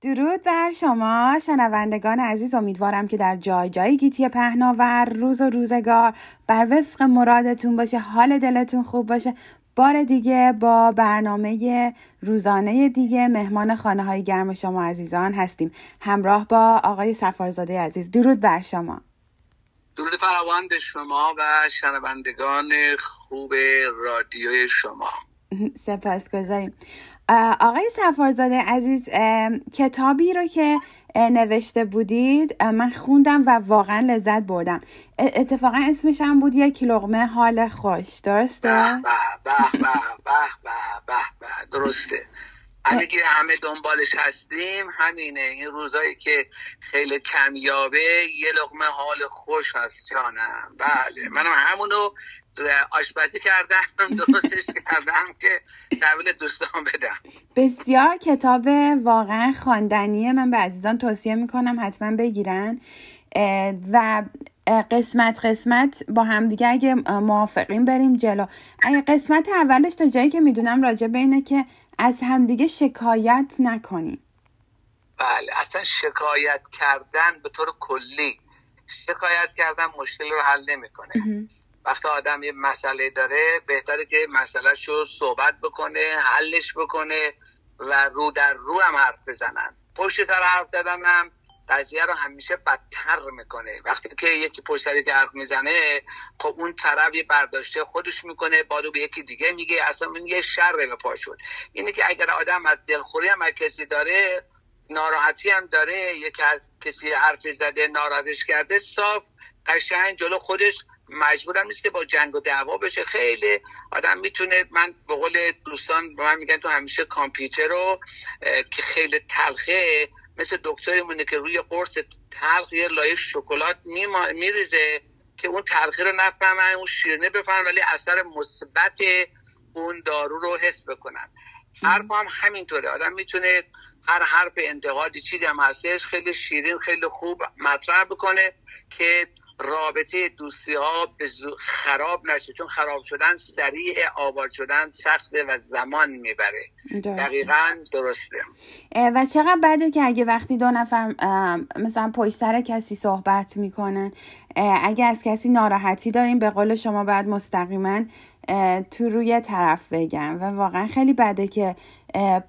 درود بر شما شنوندگان عزیز. امیدوارم که در جای جای گیتی پهناور روز و روزگار بر وفق مرادتون باشه حال دلتون خوب باشه. بار دیگه با برنامه روزانه دیگه مهمان خانه های گرم شما عزیزان هستیم. همراه با آقای سفارزاده عزیز. درود بر شما. درود فراوان شما و شنوندگان خوب رادیوی شما. سپاس گذاریم آقای سفارزاده عزیز کتابی رو که نوشته بودید من خوندم و واقعا لذت بردم. اتفاقا اسمش هم بود یک لغمه حال خوش. درسته؟ به به به به درسته. همه همه دنبالش هستیم همینه. این روزایی که خیلی کمیابه یه لغمه حال خوش هست جانم. بله منم همونو آشپزی کردم درستش کردم که تحویل دوستان بدم. بسیار کتاب واقعا خواندنیه. من به عزیزان توصیه می‌کنم حتما بگیرن. و قسمت قسمت با همدیگه اگه موافقین بریم جلو. اگه قسمت اولش تا جایی که می‌دونم راجع به اینه که از همدیگه شکایت نکنیم. بله اصلا شکایت کردن به طور کلی شکایت کردن مشکل رو حل نمی‌کنه. وقتی آدم یه مسئله داره بهتره که مسئله رو صحبت بکنه حلش بکنه و رو در رو هم حرف بزنن. پشت سر حرف زدن هم قضیه رو همیشه بدتر می‌کنه. وقتی که یکی پشت سر حرف می‌زنه خب اون طرف یه برداشته خودش می‌کنه بادو به یکی دیگه میگه اصلا این یه شر به پا شد. اینه که اگر آدم از دلخوری هم کسی داره ناراحتی هم داره یکی از کسی حرف زده ناراحتش کرده صاف قشنگ جلو خودش مجبورم نیست که با جنگ و دعوا بشه. خیلی آدم می‌تونه من به قول دوستان به من میگن تو همیشه کامپیوتر رو که خیلی تلخه مثل دکترمونه که روی قرص تلخ یه لایه شکلات میریزه که اون تلخی رو نفهمن اون شیرینه بفهمن ولی اثر مثبت اون دارو رو حس بکنن. حرف هم همینطوره. آدم می‌تونه هر حرف انتقادی چیزی هم هستش خیلی شیرین خیلی خوب مطرح بکنه که رابطه دوستی ها به خراب نشه چون خراب شدن سریع آباد شدن سخته و زمان می‌بره. دقیقا درسته. و چقدر بده که اگه وقتی دو نفر مثلا پشت سر کسی صحبت می‌کنن اگه از کسی ناراحتی داریم به قول شما باید مستقیما تو روی طرف بگن و واقعا خیلی بده که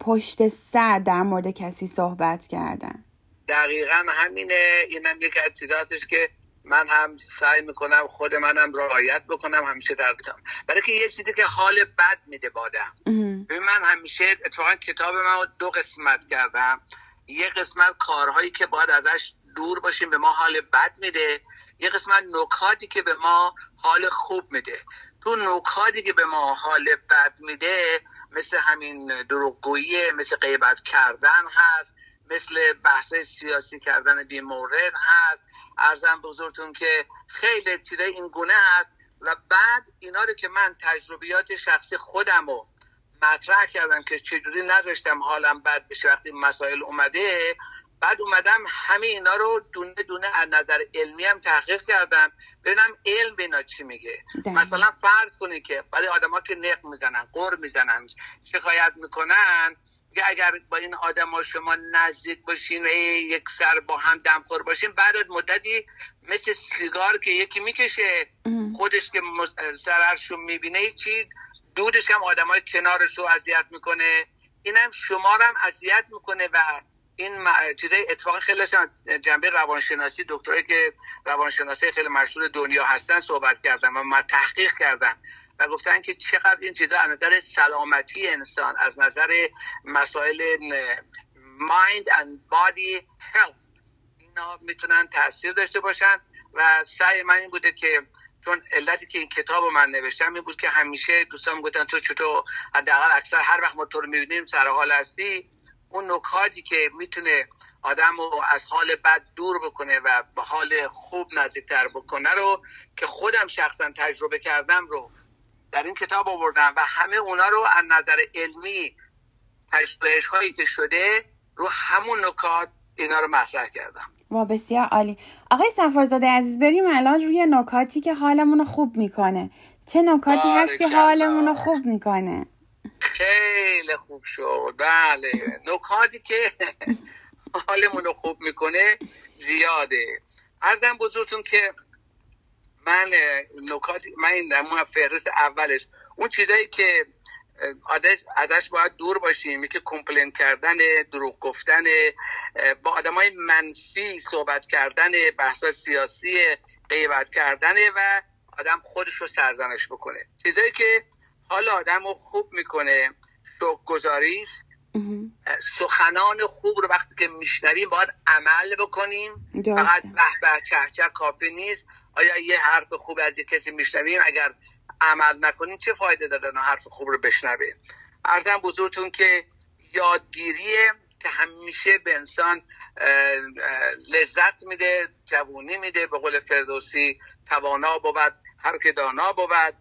پشت سر در مورد کسی صحبت کردن. دقیقا همینه. اینم یکی از چیزاتش که من هم سعی می‌کنم خود منم رعایت بکنم همیشه در برای که یه چیزی که حال بد میده بادم ببین من همیشه اتفاقا کتاب من دو قسمت کردم. یه قسمت کارهایی که باید ازش دور باشیم به ما حال بد میده. یه قسمت نکاتی که به ما حال خوب میده. تو نکاتی که به ما حال بد میده مثل همین دروغگویی مثل غیبت کردن هست. مثل بحث سیاسی کردن بی مورد هست. ارزم بزرگتون که خیلی چیزای این گونه هست و بعد اینا رو که من تجربیات شخصی خودم رو مطرح کردم که چجوری نذاشتم حالم بد بشه وقتی مسائل اومده بعد اومدم همه اینا رو دونه دونه از نظر علمی هم تحقیق کردم. ببینم علم به اینا چی میگه. مثلا فرض کنید که برای آدما که نق می‌زنن قر می‌زنن شکایت می‌کنن اگر با این آدم شما نزدیک باشین و یک سر با هم دمخور باشین بعد مدتی مثل سیگار که یکی می‌کشه خودش که ضررشو می‌بینه چی دودش هم آدم های کنارش رو اذیت می‌کنه. اینم شما رو هم اذیت می‌کنه و این چیزای اتفاقا خیلی جنبه روانشناسی دکترایی که روانشناسی خیلی مشهور دنیا هستن صحبت کردم و من تحقیق کردم و گفتن که چقدر این چیزا از نظر سلامتی انسان از نظر مسائل مایند اند بادی هلت اینا می‌تونن تاثیر داشته باشن. و سعی من این بوده که چون علتی که این کتاب رو من نوشتم این بود که همیشه دوستان گفتن تو چطور حداقل اکثر هر وقت ما تو رو می‌بینیم سر حال هستی. اون نکاتی که می‌تونه آدم رو از حال بد دور بکنه و به حال خوب نزدیکتر بکنه رو که خودم شخصا تجربه کردم رو در این کتاب آوردم و همه اونا رو از نظر علمی پژوهش هایی که شده رو همون نکات اینا رو مطرح کردم. و بسیار عالی. آقای سفارزاده عزیز بریم الان روی نکاتی که حالمون رو خوب می‌کنه. چه نکاتی هست که حالمون رو خوب می‌کنه؟ خیلی خوب شد. بله. نکاتی که حالمون رو خوب می‌کنه زیاده. ارزم بزرگتون که من نکات من این فهرست اولش. اون چیزایی که ازش ازش باید دور باشیم که کمپلین کردن دروغ گفتن با آدمای منفی صحبت کردن بحث سیاسی غیبت کردن و آدم خودش رو سرزنش بکنه. چیزایی که حال آدم رو خوب می‌کنه شوق گذاری سخنان خوب رو وقتی که میشنویم باید عمل بکنیم. فقط به به چه چه کافی نیست. آیا یه حرف خوب از یه کسی میشنویم؟ اگر عمل نکنیم چه فایده داره نه حرف خوب رو بشنوه؟ ارزم بزرگتون که یادگیریه که همیشه به انسان لذت میده جوونی میده به قول فردوسی توانا بود هر که دانا بود.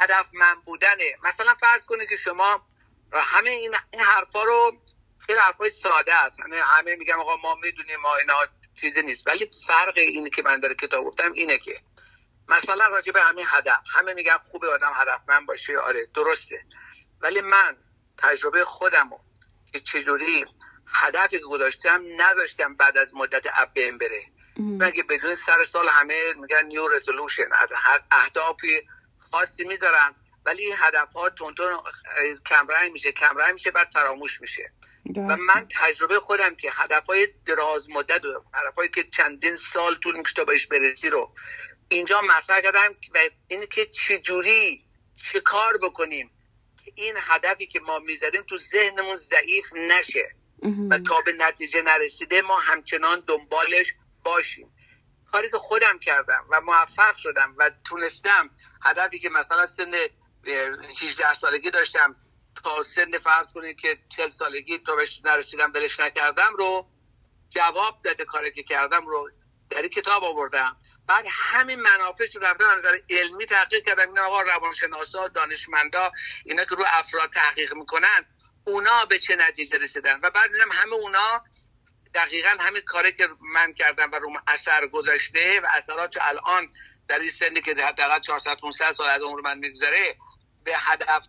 هدف من بودنه. مثلا فرض کنید که شما همه این, این حرفا رو خیلی حرفای ساده است. یعنی همه میگم آقا ما می‌دونیم ما اینا چیزی نیست. ولی فرق اینی که من داره کتاب گفتم اینه که مثلا راجع به همین هدف. همه میگن خوبه آدم هدفمند باشه. آره درسته. ولی من تجربه خودمو که چجوری هدفی که گذاشتم نداشتم بعد از مدت اب بره. مگه بدون سر سال همه میگن نیو رزولوشن از اهدافی خاصی می‌ذارن. ولی این هدف ها تونتون کمرنگ میشه. کمرنگ میشه بعد فراموش میشه. و من تجربه خودم که هدف های دراز مدت و هدف که چندین سال طول می‌کشه تا بهش برسی رو اینجا مطرح کردم و این که چجوری چه کار بکنیم که این هدفی که ما می‌زدیم تو ذهنمون ضعیف نشه و تا به نتیجه نرسیده ما همچنان دنبالش باشیم. کاری که خودم کردم و موفق شدم و تونستم هدفی که مثلا سن 18 سالگی داشتم سن فرض کنید که 40 سالگی تو بهش نرسیدم دلش نکردم رو جواب داده کاری که کردم رو در کتاب آوردم. بعد همین منافعش رو رفتم نظر علمی تحقیق کردم. این آقا روانشناسا دانشمندا اینا که رو افراد تحقیق می‌کنن اونا به چه نتیجه رسیدن؟ و بعد دیدم همه اونا دقیقا همین کاری که من کردم و رو اثر گذاشته و اثرات الان در این سنی که حداقل 400 500 سال از عمر من میگذره به هدف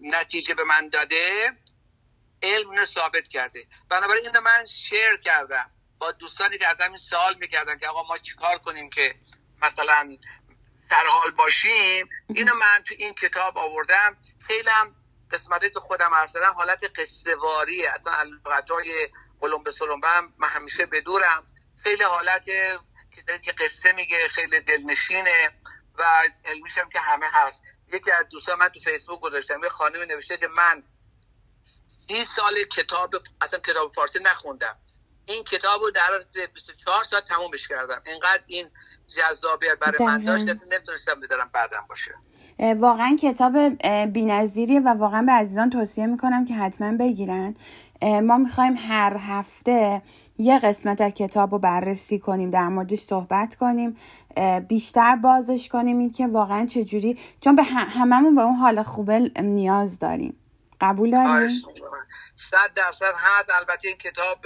نتیجه به من داده علم اینو ثابت کرده. بنابراین اینو من شیر کردم. با دوستانی که ازم این سوال می‌کردن که آقا ما چیکار کنیم که مثلا در حال باشیم اینو من تو این کتاب آوردم. خیلی هم قسمتی که خودم عرض حالت قصه واریه اصلا های قلم به سلم من همیشه بدورم. خیلی حالت که قصه میگه خیلی دلنشینه. و علمیشم که همه هست. یکی از دوستان من تو فیسبوک گذاشتم. یه خانمی نوشته که من 30 سال کتاب اصلا کتاب فارسی نخوندم. این کتاب رو در 24 ساعت تمومش کردم. اینقدر این جذابیت برای من داشت نمی‌تونستم بذارم بعدم باشه. واقعا کتاب بینظیریه و واقعا به عزیزان توصیه می‌کنم که حتما بگیرن. ما می‌خوایم هر هفته یه قسمت از کتاب رو بررسی کنیم در موردش صحبت کنیم. بیشتر بازش کنیم این که واقعا چجوری چون به هممون به اون حال خوبه نیاز داریم. قبول داریم؟ آره، صد درصد هست البته این کتاب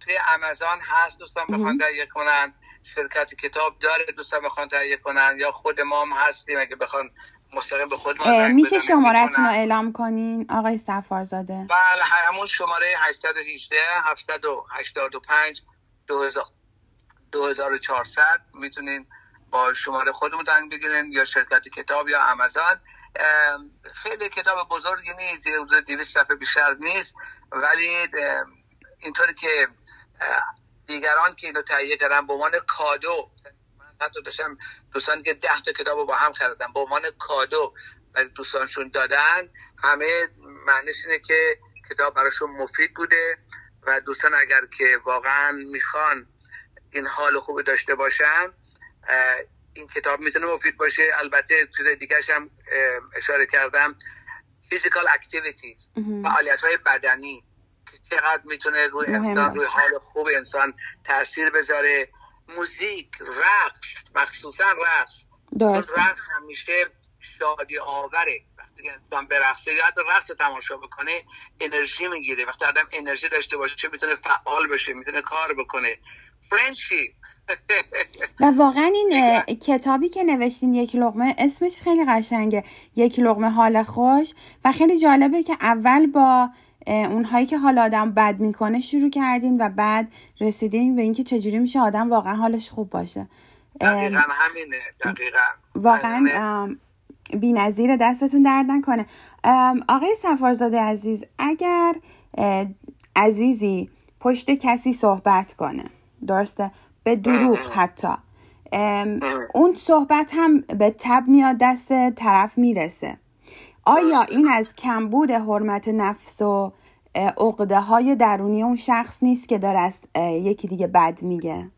توی امازون هست. دوستان بخوان تهیه کنن. شرکت کتاب داره. دوستان بخوان تهیه کنن. یا خود ما هم هستیم. اگه بخوان مستقیم به خود ما میشه شمارتون رو اعلام کنین آقای سفارزاده بله همون شماره 818 785 2400 می‌تونین با شماره خودمون تنگ بگیرین یا شرکت کتاب یا امازون خیلی کتاب بزرگی نیست یه 200 صفحه بیشتر نیست. ولی اینطوری که دیگران که اینو تهیه کردن به عنوان کادو من حتی داشتم دوستان که ده تا کتاب رو با هم خریدن به عنوان کادو و دوستانشون دادن همه معنیش اینه که کتاب براشون مفید بوده و دوستان اگر که واقعا می‌خوان این حال خوبی داشته باشن این کتاب می‌تونه مفید باشه. البته چیز دیگه هم اشاره کردم. physical activities فعالیت های بدنی چقدر می‌تونه روی انسان روی حال خوب انسان تاثیر بذاره. موزیک رقص مخصوصا رقص. رقص همیشه شادی آوره. وقتی انسان برقصه یا حتی رقص تماشا بکنه انرژی می‌گیره. وقتی آدم انرژی داشته باشه می‌تونه فعال بشه می‌تونه کار بکنه. و واقعا این کتابی که نوشتین یک لغمه اسمش خیلی قشنگه. یک لغمه حال خوش. و خیلی جالبه که اول با اونهایی که حال آدم بد می‌کنه شروع کردین و بعد رسیدین به اینکه چجوری میشه آدم واقعا حالش خوب باشه. دقیقا همینه دقیقا. واقعا بی نظیر دستتون درد نکنه. آقای سفارزاده عزیز اگر عزیزی پشت کسی صحبت کنه درسته؟ به دروغ حتی. اون صحبت هم به تب میاد دست طرف می‌رسه. آیا این از کمبود حرمت نفس و عقده های درونی اون شخص نیست که داره از یکی دیگه بد میگه؟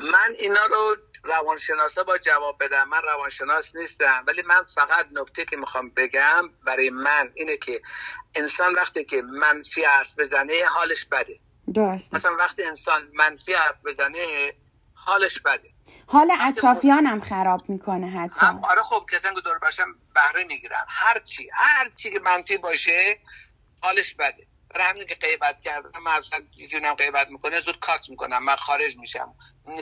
من اینا رو روانشناسا با جواب بدم. من روانشناس نیستم ولی من فقط نکته که می‌خوام بگم برای من اینه که انسان وقتی که منفی حرف بزنه حالش بده. درست مثلا وقتی انسان منفی حرف بزنه حالش بده. حال اطرافیان هم خراب می‌کنه حتی. آره خب کسان که دور باشم بهره می‌گیرن. هر چی هر چی که منفی باشه حالش بده. برای همین که غیبت کردم من یکی غیبت می‌کنه زود کات می‌کنم. من خارج میشم.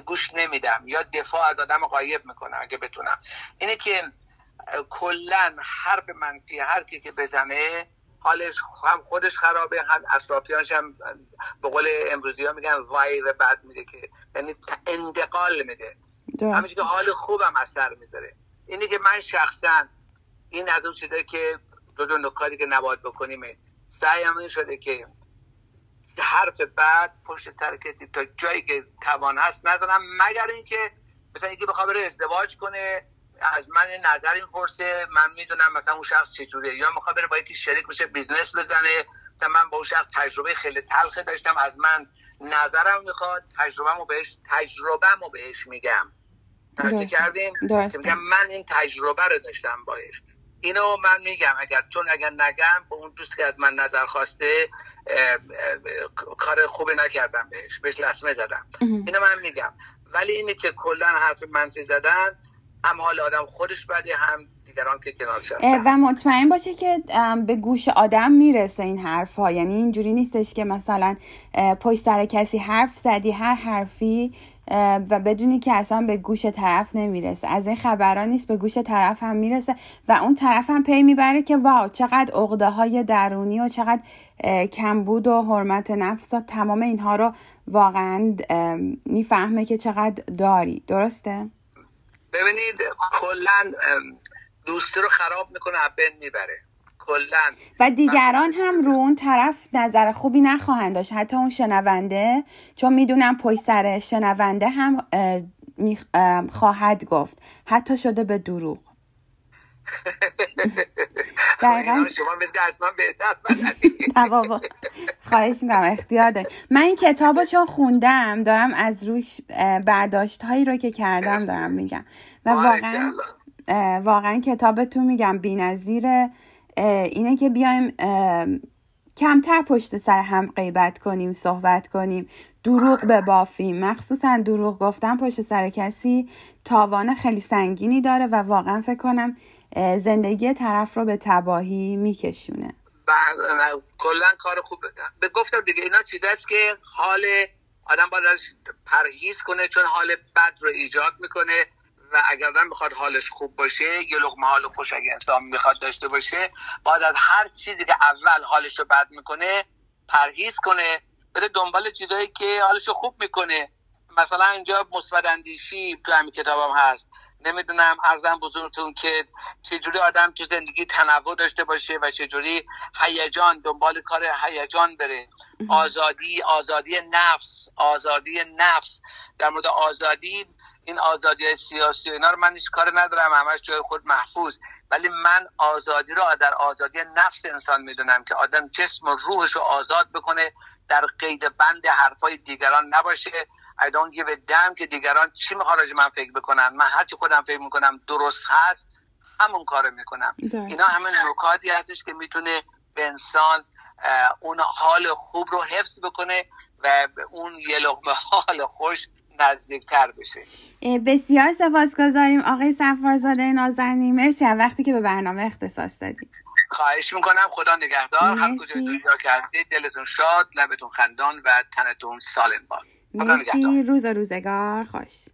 گوش نمیدم. یا دفاع از آدم قایب می‌کنم اگه بتونم. اینه که کلا حرف منفی هر کی که بزنه حالش هم خودش خرابه هم اطرافیانش هم به قول امروزی ها میگن وایر بد میده که یعنی انتقال میده. همین که حال خوبم اثر می‌ذاره. اینه که من شخصا این از اون چیزایی که دو دو نکاتی که نباید بکنیم سعیم این شده که حرف بعد پشت سر کسی تا جایی که توان هست ندارم مگر اینکه مثلا اینکه بخواد بره ازدواج کنه از من نظر اینو بپرسه من می‌دونم مثلا اون شخص چجوریه. یا می‌خواد بره با یکی شریک بشه بیزنس بزنه. مثلا من با اون شخص تجربه خیلی تلخه داشتم. از من نظرم می‌خواد تجربهمو بهش تجربهمو بهش میگم. توجه کردیم میگم من این تجربه رو داشتم باش اینو من میگم. اگر چون اگر نگم به اون دوست که از من نظر خواسته کار خوبی نکردم بهش. بهش لسمه زدم. اینو من میگم. ولی اینه که کلا حرف منفی زدن هم حال آدم خودش بده هم دیگران که کنارش و مطمئن باشه که به گوش آدم می‌رسه این حرف ها یعنی اینجوری نیستش که مثلا پشت سر کسی حرف زدی هر حرفی و بدونی که اصلا به گوش طرف نمی‌رسه. از این خبران نیست به گوش طرف هم می‌رسه و اون طرف هم پی می‌بره که واو چقدر عقده های درونی و چقدر کمبود و حرمت نفس و تمام اینها رو واقعا می‌فهمه که چقدر داری. درسته؟ ببینید کلا دوستی رو خراب می‌کنه بین می‌بره. کلن. و دیگران هم رو اون طرف نظر خوبی نخواهند داشت. حتی اون شنونده چون می‌دونم پشت سر شنونده هم خواهد گفت. حتی شده به دروغ. دقیقا. شما مثل بهتر خواهش می‌کنم اختیار داریم من این کتاب چون خوندم دارم از روش برداشت هایی رو که کردم دارم میگم. و واقعا واقعا کتابتون میگم بی نظیره اینه که بیایم کمتر پشت سر هم غیبت کنیم صحبت کنیم. دروغ ببافیم. مخصوصا دروغ گفتن پشت سر کسی تاوان خیلی سنگینی داره و واقعا فکر کنم زندگی طرف رو به تباهی میکشونه. کلا کار خوب به گفتم دیگه اینا چیزاست که حال آدم باید پرهیز کنه چون حال بد رو ایجاد می‌کنه و اگر آدم می‌خواد حالش خوب باشه یه لقمه حال خوش اگه انسان می‌خواد داشته باشه باید از هر چیزی که اول حالش رو بد می‌کنه پرهیز کنه بره دنبال چیزایی که حالش رو خوب می‌کنه. مثلا اینجا مثبت اندیشی تو همین کتابم هست. نمی‌دونم ارزم بزرگتون که چجوری آدم تو زندگی تنوع داشته باشه و چجوری هیجان دنبال کار هیجان بره. آزادی آزادی نفس آزادی نفس. در مورد آزادی این آزادی سیاسی اینا رو من هیچ کار ندارم همش جای خود محفوظ. ولی من آزادی رو در آزادی نفس انسان می‌دونم که آدم جسم و روحش رو آزاد بکنه در قید بند حرفای دیگران نباشه. I don't give a damn که دیگران چی می‌خواد من فکر بکنن. من هرچی خودم فکر می‌کنم درست هست همون کارو می‌کنم. اینا همه نکاتی هستش که می‌تونه به انسان اون حال خوب رو حفظ بکنه و اون یه لغمه حال خوش نزدیکتر بشه. بسیار سپاسگزاریم آقای سفارزاده نازنین. مرسی وقتی که به برنامه اختصاص دادیم. خواهش می‌کنم. خدا نگهدار. هر کجا دنیا که دلتون شاد لبتون خندان و تنتون سالم باد. مرسی. روز و روزگار. خوش.